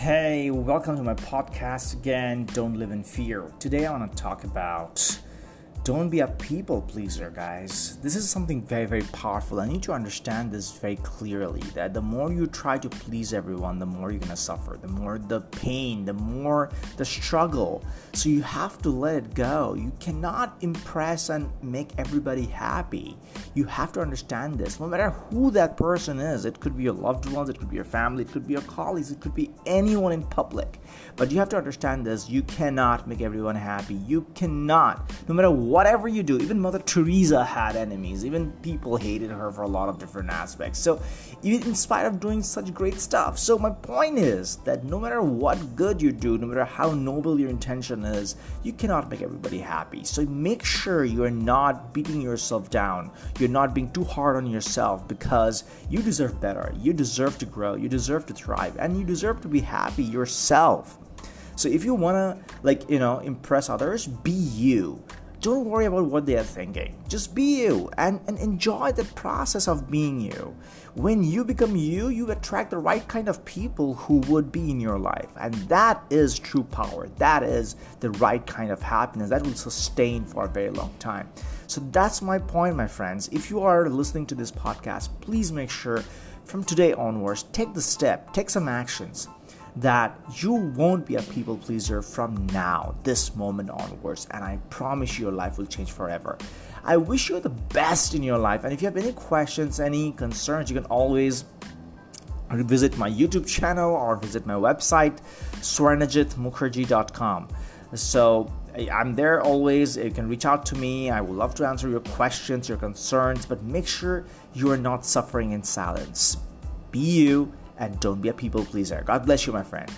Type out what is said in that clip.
Hey, welcome to my podcast again. Don't live in fear. Today I want to talk about don't be a people pleaser, guys. This is something very, very powerful. I need to understand this very clearly that the more you try to please everyone, the more you're gonna suffer, the more the pain, the more the struggle. So you have to let it go. You cannot impress and make everybody happy. You have to understand this. No matter who that person is, it could be your loved ones, it could be your family, it could be your colleagues, it could be anyone in public. But you have to understand this. You cannot make everyone happy. You cannot, no matter whatever you do, even Mother Teresa had enemies. Even people hated her for a lot of different aspects. So, even in spite of doing such great stuff. So, my point is that no matter what good you do, no matter how noble your intention is, you cannot make everybody happy. So, make sure you are not beating yourself down. You're not being too hard on yourself because you deserve better. You deserve to grow. You deserve to thrive. And you deserve to be happy yourself. So if you wanna like you know impress others, be you don't worry about what they are thinking. Just be you and, and enjoy the process of being you. When you become you, you attract the right kind of people who would be in your life. And that is true power. That is the right kind of happiness that will sustain for a very long time. So that's my point, my friends. If you are listening to this podcast, please make sure from today onwards, take the step, take some actions that you won't be a people pleaser from now, this moment onwards, and I promise you your life will change forever. I wish you the best in your life, and if you have any questions, any concerns, you can always visit my YouTube channel or visit my website, swarnajitmukherjee.com. So I'm there always. You can reach out to me. I would love to answer your questions, your concerns, but make sure you are not suffering in silence. Be you and don't be a people pleaser. God bless you, my friend.